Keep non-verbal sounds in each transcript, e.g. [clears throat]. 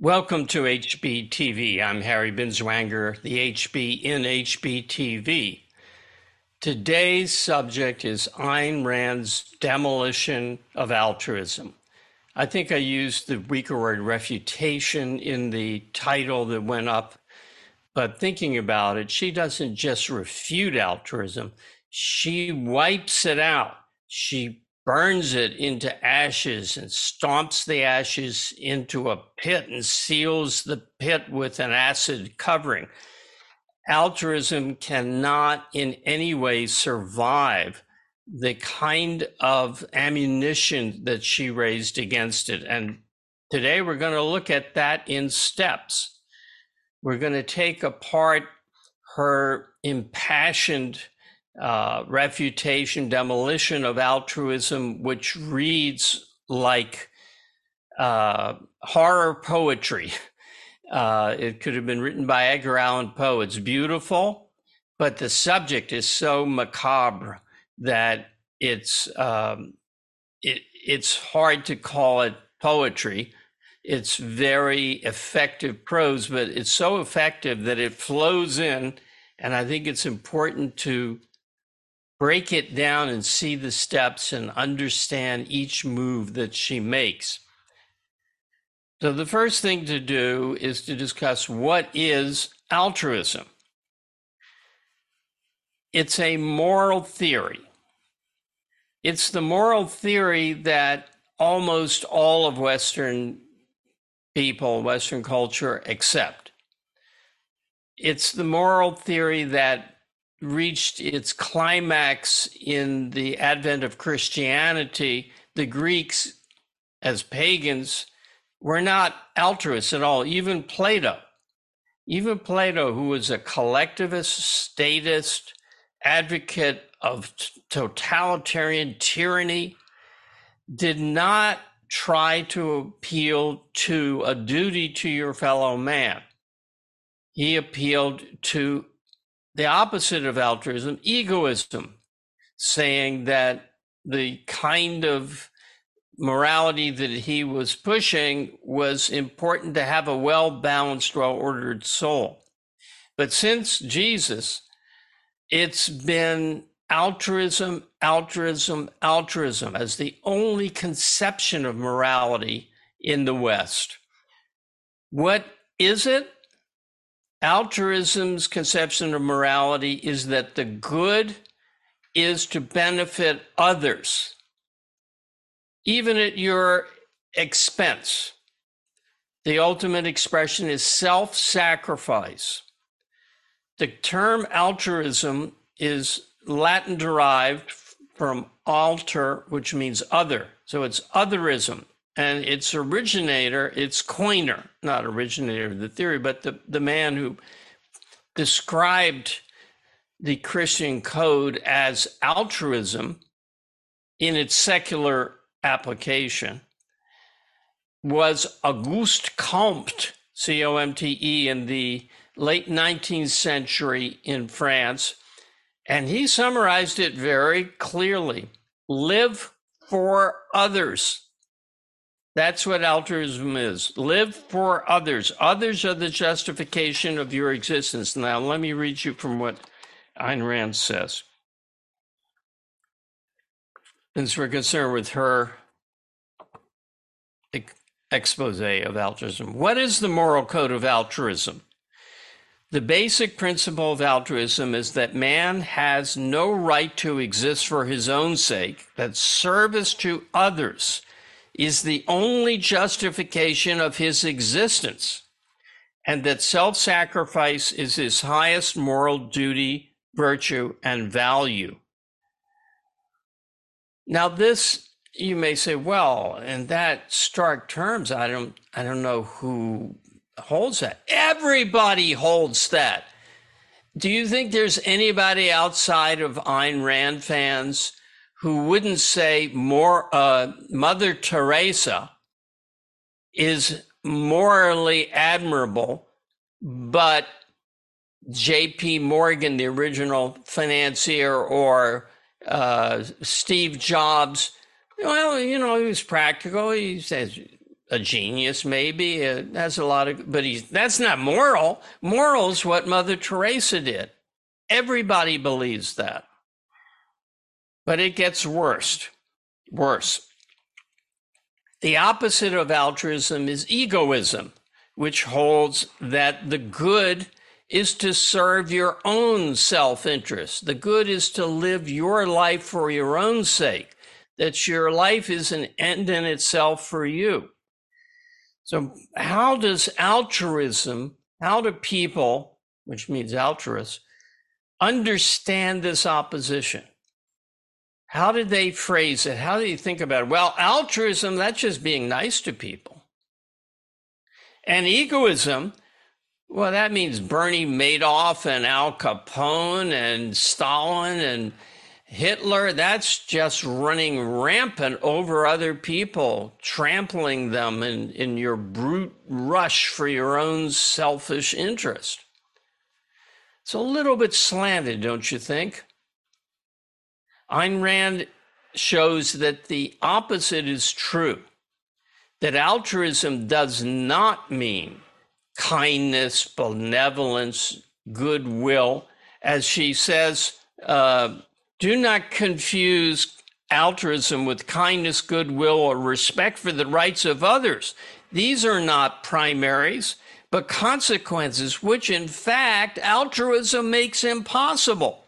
Welcome to HBTV. I'm Harry Binswanger, the HB in HBTV. Today's subject is Ayn Rand's demolition of altruism. I think I used the weaker word refutation in the title that went up, but thinking about it, she doesn't just refute altruism, she wipes it out. She burns it into ashes and stomps the ashes into a pit and seals the pit with an acid covering. Altruism cannot in any way survive the kind of ammunition that she raised against it. And today we're going to look at that in steps. We're going to take apart her impassioned uh, refutation, demolition of altruism, which reads like uh, horror poetry. [laughs] Uh, it could have been written by Edgar Allan Poe. It's beautiful, but the subject is so macabre that it's um, it, it's hard to call it poetry. It's very effective prose, but it's so effective that it flows in. And I think it's important to break it down and see the steps and understand each move that she makes. So, the first thing to do is to discuss what is altruism. It's a moral theory. It's the moral theory that almost all of Western people, Western culture accept. It's the moral theory that reached its climax in the advent of Christianity, the Greeks, as pagans, were not altruists at all. Even Plato, even Plato, who was a collectivist, statist, advocate of totalitarian tyranny, did not try to appeal to a duty to your fellow man. He appealed to the opposite of altruism, egoism, saying that the kind of morality that he was pushing was important to have a well balanced, well ordered soul. But since Jesus, it's been altruism, altruism, altruism as the only conception of morality in the West. What is it? Altruism's conception of morality is that the good is to benefit others, even at your expense. The ultimate expression is self sacrifice. The term altruism is Latin derived from alter, which means other. So it's otherism and its originator, its coiner, not originator of the theory, but the, the man who described the Christian code as altruism in its secular application was Auguste Comte, C O M T E, in the late 19th century in France. And he summarized it very clearly live for others that's what altruism is. Live for others. Others are the justification of your existence. Now, let me read you from what Ayn Rand says. Since we're concerned with her expose of altruism, what is the moral code of altruism? The basic principle of altruism is that man has no right to exist for his own sake, that service to others is the only justification of his existence, and that self sacrifice is his highest moral duty, virtue, and value. Now, this you may say, well, in that stark terms, I don't, I don't know who holds that. Everybody holds that. Do you think there's anybody outside of Ayn Rand fans who wouldn't say more uh, Mother Teresa is morally admirable, but J.P. Morgan, the original financier, or uh, Steve Jobs, well, you know, he was practical. He says a genius, maybe. It has a lot of, but he's that's not moral. Moral is what Mother Teresa did. Everybody believes that. But it gets worse. Worse. The opposite of altruism is egoism, which holds that the good is to serve your own self interest. The good is to live your life for your own sake, that your life is an end in itself for you. So, how does altruism, how do people, which means altruists, understand this opposition? How did they phrase it? How do you think about it? Well, altruism, that's just being nice to people. And egoism, well, that means Bernie Madoff and Al Capone and Stalin and Hitler. That's just running rampant over other people, trampling them in, in your brute rush for your own selfish interest. It's a little bit slanted, don't you think? Ayn Rand shows that the opposite is true, that altruism does not mean kindness, benevolence, goodwill. As she says, uh, do not confuse altruism with kindness, goodwill, or respect for the rights of others. These are not primaries, but consequences, which in fact altruism makes impossible.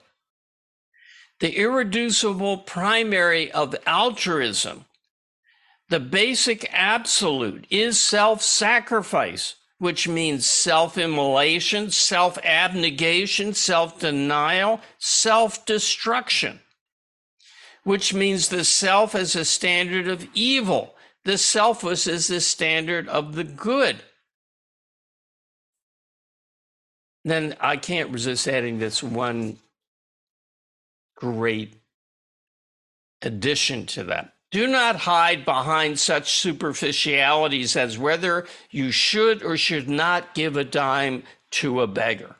The irreducible primary of altruism, the basic absolute, is self sacrifice, which means self immolation, self abnegation, self denial, self destruction, which means the self as a standard of evil, the selfless is the standard of the good. Then I can't resist adding this one great addition to that. Do not hide behind such superficialities as whether you should or should not give a dime to a beggar.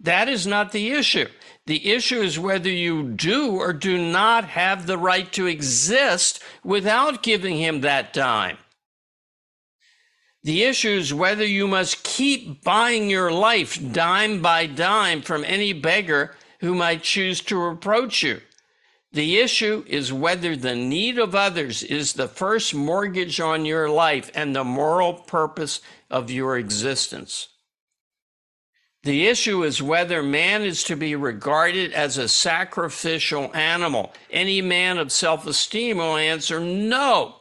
That is not the issue. The issue is whether you do or do not have the right to exist without giving him that dime. The issue is whether you must keep buying your life dime by dime from any beggar who might choose to approach you. The issue is whether the need of others is the first mortgage on your life and the moral purpose of your existence. The issue is whether man is to be regarded as a sacrificial animal. Any man of self esteem will answer no.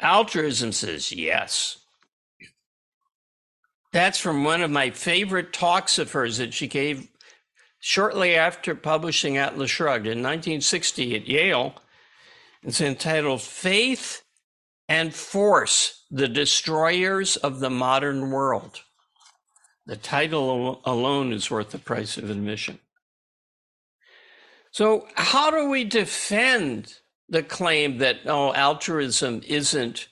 Altruism says yes. That's from one of my favorite talks of hers that she gave shortly after publishing Atlas Shrugged in 1960 at Yale. It's entitled Faith and Force The Destroyers of the Modern World. The title alone is worth the price of admission. So, how do we defend the claim that oh, altruism isn't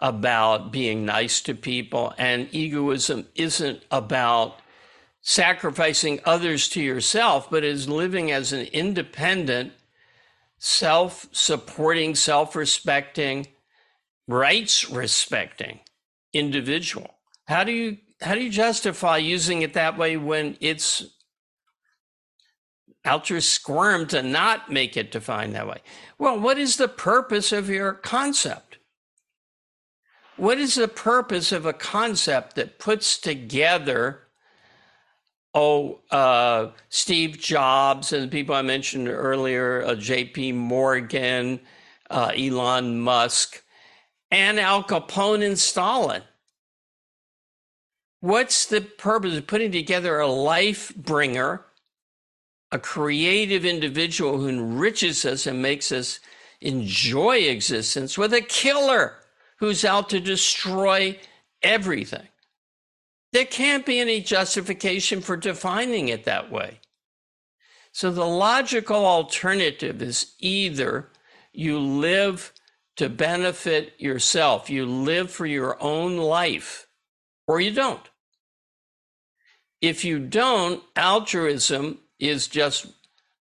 about being nice to people and egoism isn't about sacrificing others to yourself, but is living as an independent, self supporting, self respecting, rights respecting individual. How do you how do you justify using it that way when it's altruist squirm to not make it defined that way? Well, what is the purpose of your concept? What is the purpose of a concept that puts together oh, uh, Steve Jobs and the people I mentioned earlier, uh, J.P. Morgan, uh, Elon Musk, and Al Capone and Stalin. What's the purpose of putting together a life bringer, a creative individual who enriches us and makes us enjoy existence with a killer who's out to destroy everything? There can't be any justification for defining it that way. So the logical alternative is either you live to benefit yourself, you live for your own life, or you don't. If you don't, altruism is just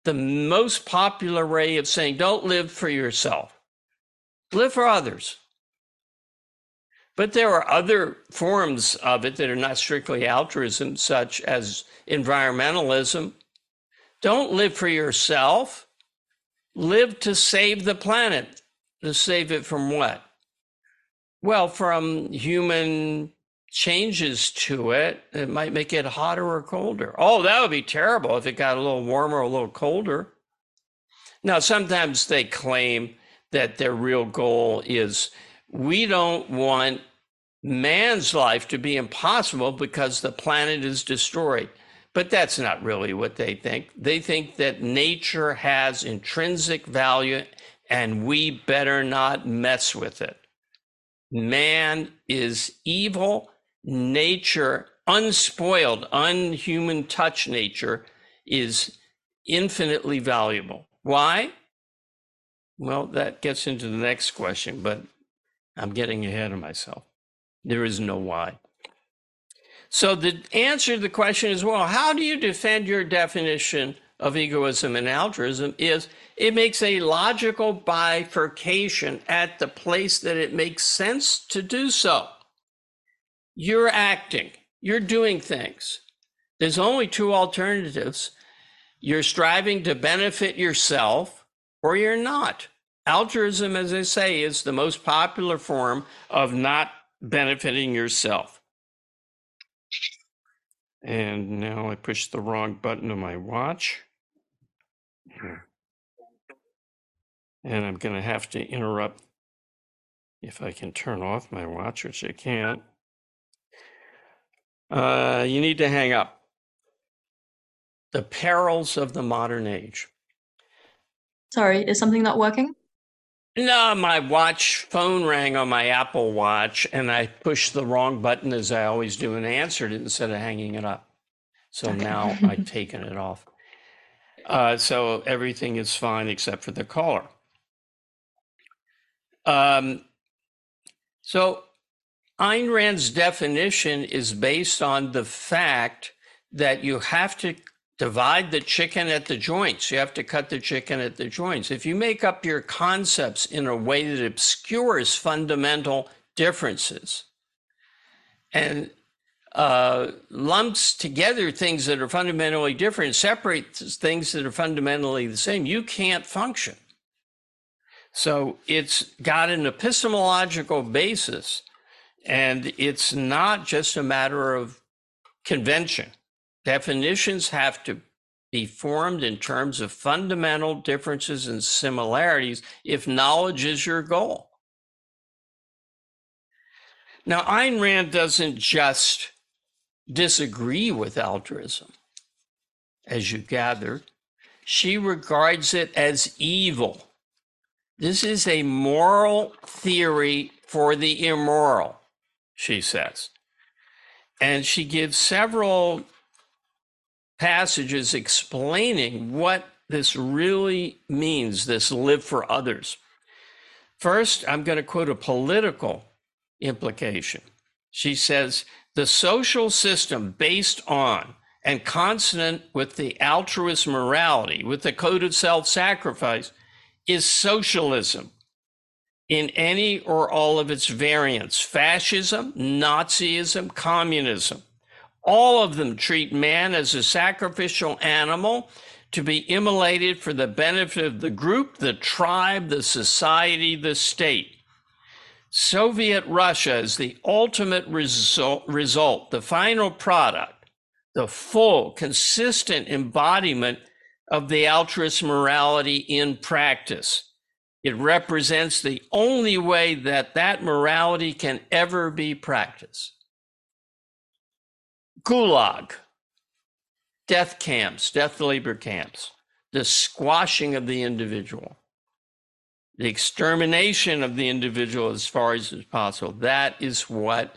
the most popular way of saying don't live for yourself, live for others. But there are other forms of it that are not strictly altruism, such as environmentalism. Don't live for yourself, live to save the planet. To save it from what? Well, from human changes to it. It might make it hotter or colder. Oh, that would be terrible if it got a little warmer or a little colder. Now, sometimes they claim that their real goal is we don't want man's life to be impossible because the planet is destroyed. But that's not really what they think. They think that nature has intrinsic value and we better not mess with it. Man is evil. Nature, unspoiled, unhuman touch nature, is infinitely valuable. Why? Well, that gets into the next question, but I'm getting ahead of myself. There is no why. So the answer to the question is well, how do you defend your definition of egoism and altruism? Is it makes a logical bifurcation at the place that it makes sense to do so. You're acting, you're doing things. There's only two alternatives. You're striving to benefit yourself or you're not. Altruism, as I say, is the most popular form of not benefiting yourself. And now I pushed the wrong button on my watch. And I'm going to have to interrupt if I can turn off my watch, which I can't. Uh, you need to hang up. The perils of the modern age. Sorry, is something not working? No, my watch phone rang on my Apple Watch, and I pushed the wrong button as I always do and answered it instead of hanging it up. So Okay. now I've [laughs] taken it off. Uh, so everything is fine except for the caller. Um, so Ayn Rand's definition is based on the fact that you have to divide the chicken at the joints. You have to cut the chicken at the joints. If you make up your concepts in a way that obscures fundamental differences and uh, lumps together things that are fundamentally different, separates things that are fundamentally the same, you can't function. So it's got an epistemological basis, and it's not just a matter of convention. Definitions have to be formed in terms of fundamental differences and similarities if knowledge is your goal. Now, Ayn Rand doesn't just disagree with altruism, as you gathered, she regards it as evil. This is a moral theory for the immoral, she says. And she gives several passages explaining what this really means, this live for others. First, I'm going to quote a political implication. She says, the social system based on and consonant with the altruist morality, with the code of self sacrifice, is socialism in any or all of its variants fascism, Nazism, communism. All of them treat man as a sacrificial animal to be immolated for the benefit of the group, the tribe, the society, the state. Soviet Russia is the ultimate result, result, the final product, the full, consistent embodiment of the altruist morality in practice. It represents the only way that that morality can ever be practiced. Gulag, death camps, death labor camps, the squashing of the individual, the extermination of the individual as far as is possible. That is what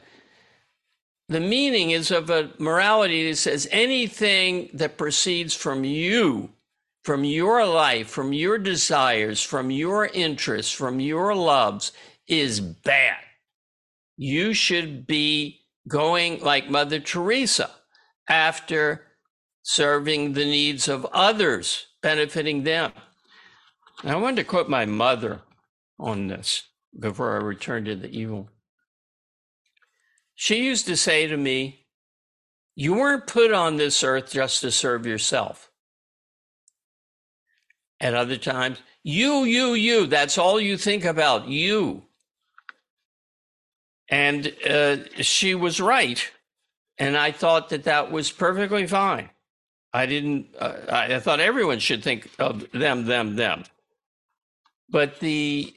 the meaning is of a morality that says anything that proceeds from you, from your life, from your desires, from your interests, from your loves is bad. You should be going like Mother Teresa after serving the needs of others, benefiting them. I wanted to quote my mother on this before I return to the evil. She used to say to me, You weren't put on this earth just to serve yourself. At other times, you, you, you, that's all you think about, you. And uh, she was right. And I thought that that was perfectly fine. I didn't, uh, I thought everyone should think of them, them, them. But the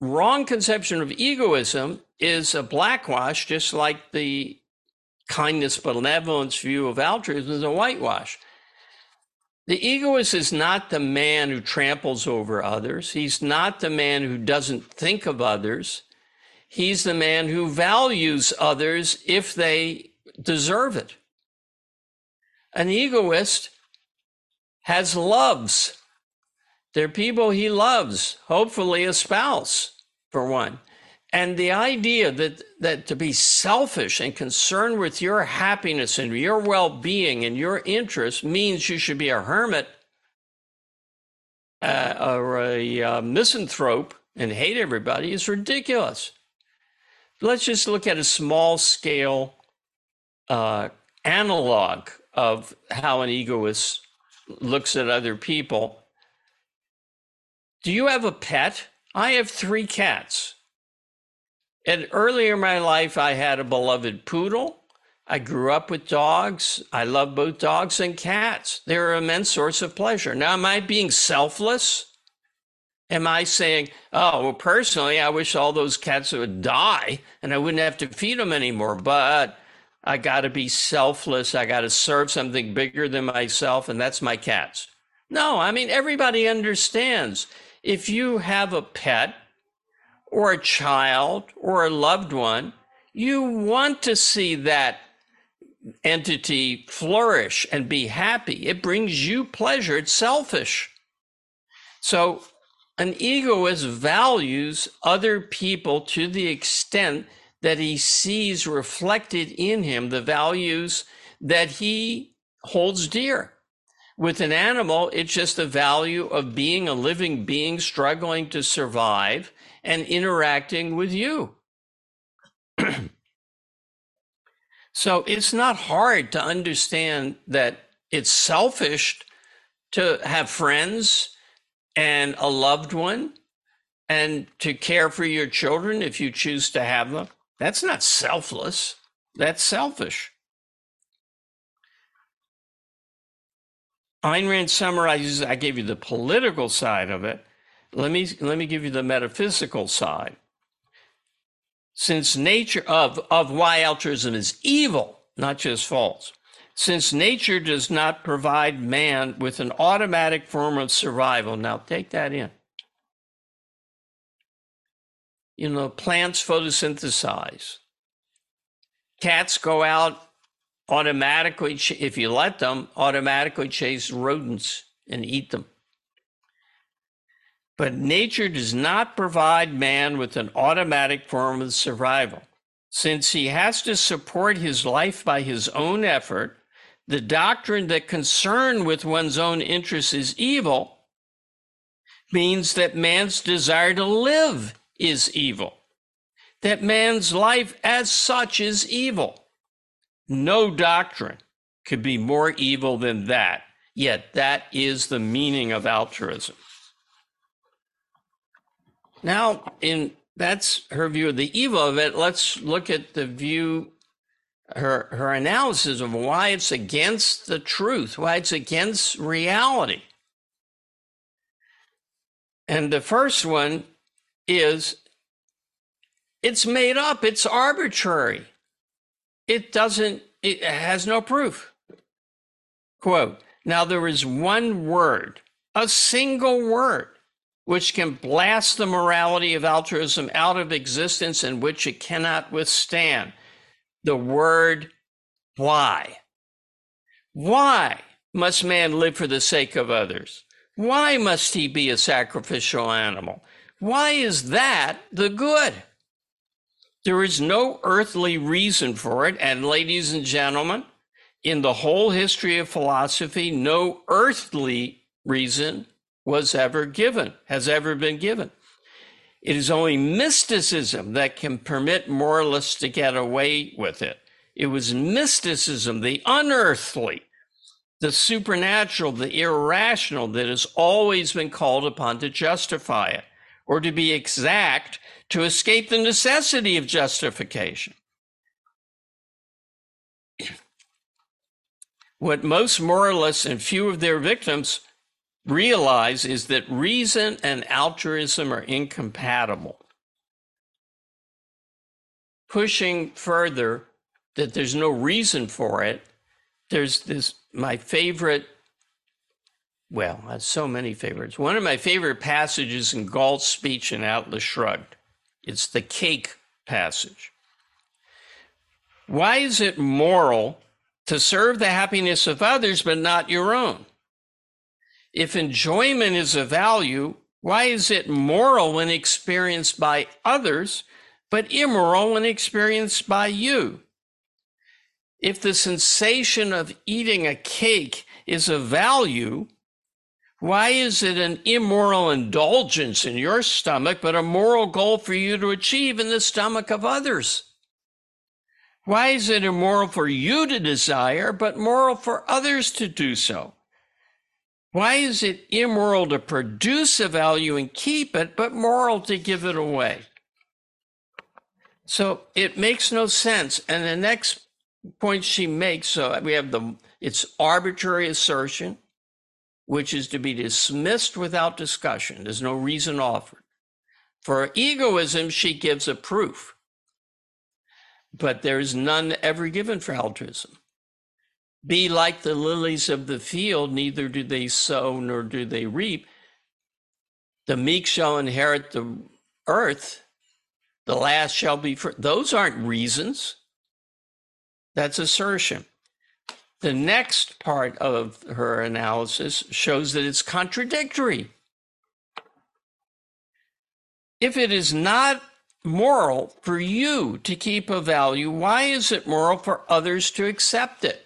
wrong conception of egoism is a blackwash, just like the kindness, benevolence view of altruism is a whitewash. The egoist is not the man who tramples over others. He's not the man who doesn't think of others. He's the man who values others if they deserve it. An egoist has loves. They're people he loves, hopefully a spouse for one. And the idea that, that to be selfish and concerned with your happiness and your well being and your interests means you should be a hermit uh, or a uh, misanthrope and hate everybody is ridiculous. Let's just look at a small scale uh, analog of how an egoist looks at other people. Do you have a pet? I have three cats. And earlier in my life, I had a beloved poodle. I grew up with dogs. I love both dogs and cats. They're an immense source of pleasure. Now, am I being selfless? Am I saying, oh, well, personally, I wish all those cats would die and I wouldn't have to feed them anymore, but I got to be selfless. I got to serve something bigger than myself, and that's my cats. No, I mean, everybody understands if you have a pet, or a child or a loved one, you want to see that entity flourish and be happy. It brings you pleasure. It's selfish. So, an egoist values other people to the extent that he sees reflected in him the values that he holds dear. With an animal, it's just the value of being a living being struggling to survive and interacting with you. [clears throat] so it's not hard to understand that it's selfish to have friends and a loved one and to care for your children if you choose to have them. That's not selfless, that's selfish. Ayn Rand summarizes, I gave you the political side of it. Let me let me give you the metaphysical side. Since nature of, of why altruism is evil, not just false. Since nature does not provide man with an automatic form of survival. Now take that in. You know, plants photosynthesize. Cats go out automatically, if you let them, automatically chase rodents and eat them. But nature does not provide man with an automatic form of survival. Since he has to support his life by his own effort, the doctrine that concern with one's own interests is evil means that man's desire to live is evil, that man's life as such is evil. No doctrine could be more evil than that, yet that is the meaning of altruism. Now, in that's her view of the evil of it. Let's look at the view, her her analysis of why it's against the truth, why it's against reality. And the first one is it's made up, it's arbitrary. It doesn't, it has no proof. Quote, now there is one word, a single word which can blast the morality of altruism out of existence and which it cannot withstand. The word why. Why must man live for the sake of others? Why must he be a sacrificial animal? Why is that the good? There is no earthly reason for it. And ladies and gentlemen, in the whole history of philosophy, no earthly reason was ever given, has ever been given. It is only mysticism that can permit moralists to get away with it. It was mysticism, the unearthly, the supernatural, the irrational that has always been called upon to justify it, or to be exact, to escape the necessity of justification. What most moralists and few of their victims realize is that reason and altruism are incompatible. Pushing further that there's no reason for it, there's this, my favorite, well, that's so many favorites. One of my favorite passages in Galt's speech in Atlas Shrugged. It's the cake passage. Why is it moral to serve the happiness of others but not your own? If enjoyment is a value, why is it moral when experienced by others, but immoral when experienced by you? If the sensation of eating a cake is a value, why is it an immoral indulgence in your stomach, but a moral goal for you to achieve in the stomach of others? Why is it immoral for you to desire, but moral for others to do so? Why is it immoral to produce a value and keep it, but moral to give it away? So it makes no sense. And the next point she makes, so we have the it's arbitrary assertion, which is to be dismissed without discussion. There's no reason offered. For egoism, she gives a proof, but there is none ever given for altruism. Be like the lilies of the field, neither do they sow nor do they reap. The meek shall inherit the earth, the last shall be first. Those aren't reasons. That's assertion. The next part of her analysis shows that it's contradictory. If it is not moral for you to keep a value, why is it moral for others to accept it?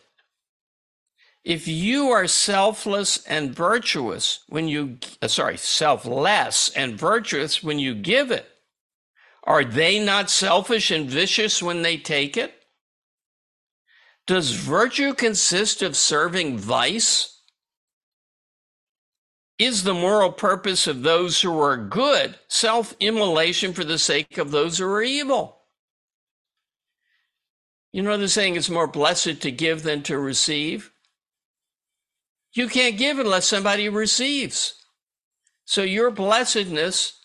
If you are selfless and virtuous when you, uh, sorry, selfless and virtuous when you give it, are they not selfish and vicious when they take it? Does virtue consist of serving vice? Is the moral purpose of those who are good self immolation for the sake of those who are evil? You know the saying, it's more blessed to give than to receive? You can't give unless somebody receives. So your blessedness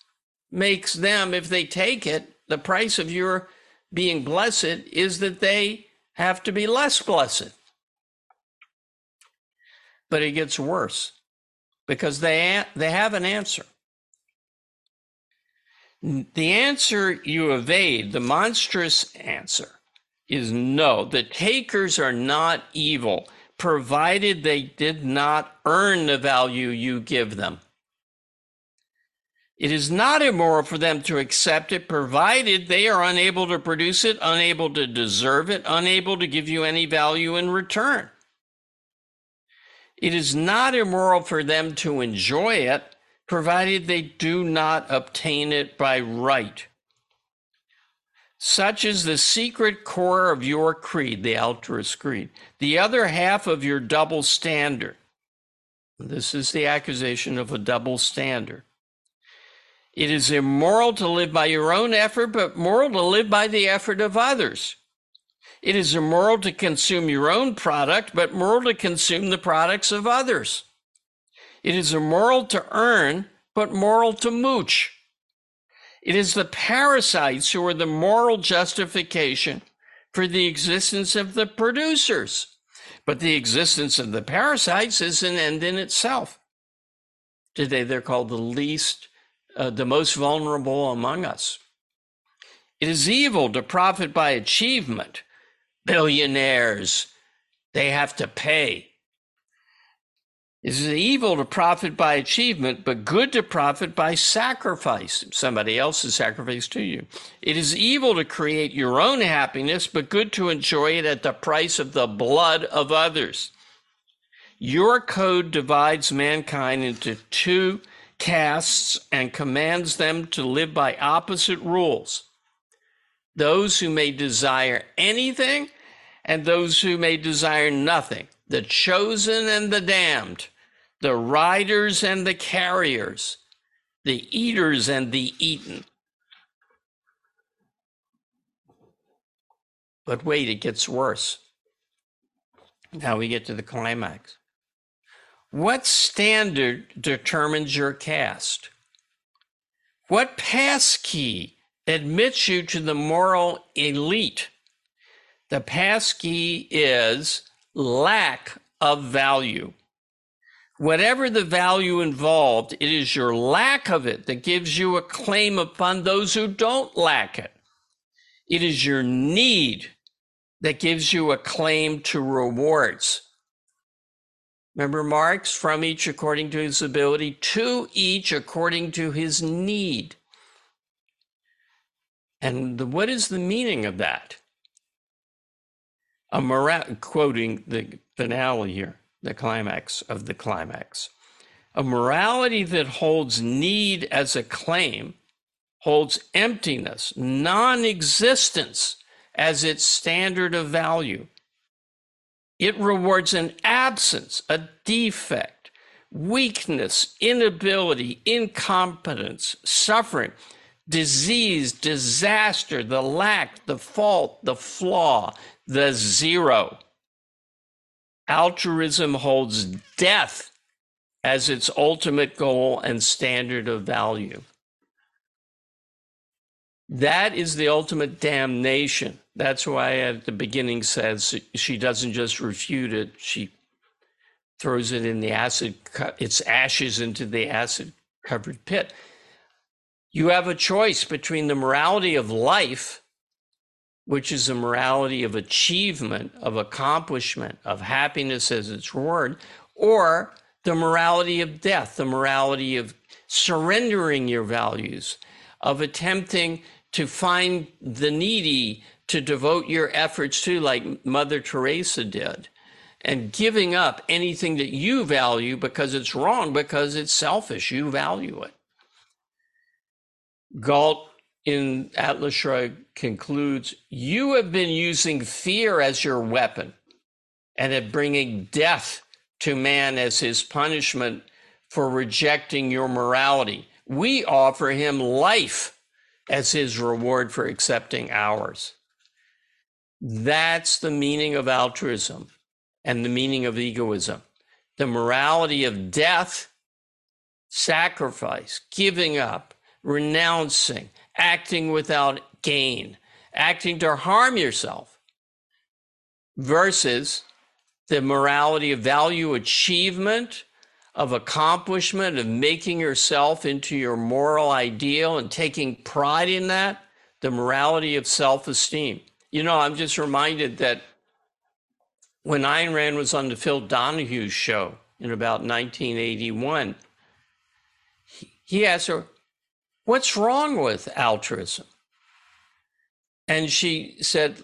makes them, if they take it, the price of your being blessed is that they have to be less blessed. But it gets worse because they, they have an answer. The answer you evade, the monstrous answer, is no. The takers are not evil provided they did not earn the value you give them. It is not immoral for them to accept it, provided they are unable to produce it, unable to deserve it, unable to give you any value in return. It is not immoral for them to enjoy it, provided they do not obtain it by right. Such is the secret core of your creed, the altruist creed. The other half of your double standard. This is the accusation of a double standard. It is immoral to live by your own effort, but moral to live by the effort of others. It is immoral to consume your own product, but moral to consume the products of others. It is immoral to earn, but moral to mooch. It is the parasites who are the moral justification for the existence of the producers. But the existence of the parasites is an end in itself. Today, they're called the least, uh, the most vulnerable among us. It is evil to profit by achievement. Billionaires, they have to pay. It is evil to profit by achievement, but good to profit by sacrifice, somebody else's sacrifice to you. It is evil to create your own happiness, but good to enjoy it at the price of the blood of others. Your code divides mankind into two castes and commands them to live by opposite rules. Those who may desire anything and those who may desire nothing, the chosen and the damned, the riders and the carriers, the eaters and the eaten. But wait, it gets worse. Now we get to the climax. What standard determines your caste? What passkey admits you to the moral elite? The passkey is lack of value. Whatever the value involved, it is your lack of it that gives you a claim upon those who don't lack it. It is your need that gives you a claim to rewards. Remember Marx, from each according to his ability, to each according to his need. And the, what is the meaning of that? A mora- quoting the finale here, the climax of the climax. A morality that holds need as a claim holds emptiness, non existence as its standard of value. It rewards an absence, a defect, weakness, inability, incompetence, suffering, disease, disaster, the lack, the fault, the flaw, the zero. Altruism holds death as its ultimate goal and standard of value. That is the ultimate damnation. That's why at the beginning says she doesn't just refute it, she throws it in the acid, its ashes into the acid covered pit. You have a choice between the morality of life, which is a morality of achievement, of accomplishment, of happiness as its reward, or the morality of death, the morality of surrendering your values, of attempting to find the needy to devote your efforts to, like Mother Teresa did, and giving up anything that you value because it's wrong, because it's selfish. You value it. Galt in Atlas Shrugged concludes You have been using fear as your weapon and have bringing death to man as his punishment for rejecting your morality. We offer him life as his reward for accepting ours. That's the meaning of altruism and the meaning of egoism. The morality of death, sacrifice, giving up, renouncing, acting without gain, acting to harm yourself, versus the morality of value achievement, of accomplishment, of making yourself into your moral ideal and taking pride in that, the morality of self esteem. You know, I'm just reminded that when Ayn Rand was on the Phil Donahue show in about 1981, he asked her, What's wrong with altruism? And she said,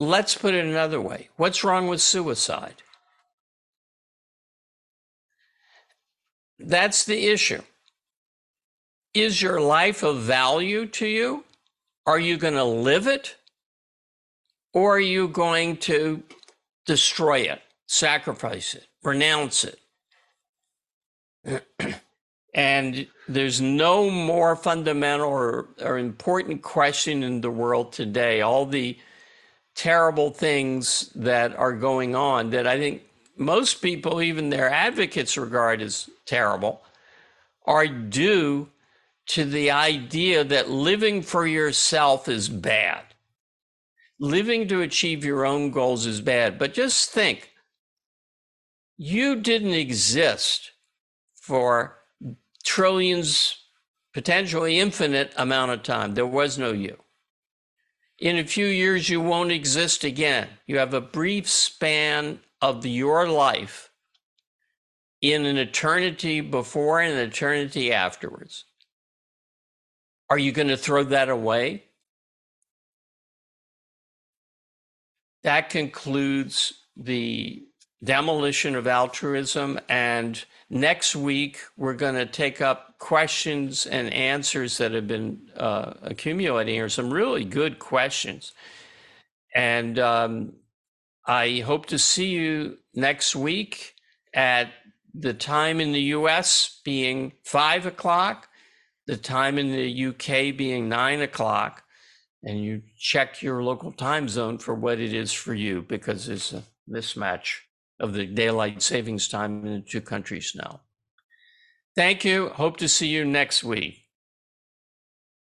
Let's put it another way. What's wrong with suicide? That's the issue. Is your life of value to you? Are you going to live it? Or are you going to destroy it, sacrifice it, renounce it? [clears throat] and there's no more fundamental or, or important question in the world today. All the terrible things that are going on that I think most people, even their advocates, regard as terrible, are due to the idea that living for yourself is bad. Living to achieve your own goals is bad. But just think you didn't exist for trillions, potentially infinite amount of time. There was no you. In a few years, you won't exist again. You have a brief span of your life in an eternity before and an eternity afterwards. Are you going to throw that away? That concludes the demolition of altruism. And next week, we're going to take up questions and answers that have been uh, accumulating here, some really good questions. And um, I hope to see you next week at the time in the US being five o'clock, the time in the UK being nine o'clock. And you check your local time zone for what it is for you because there's a mismatch of the daylight savings time in the two countries now. Thank you. Hope to see you next week.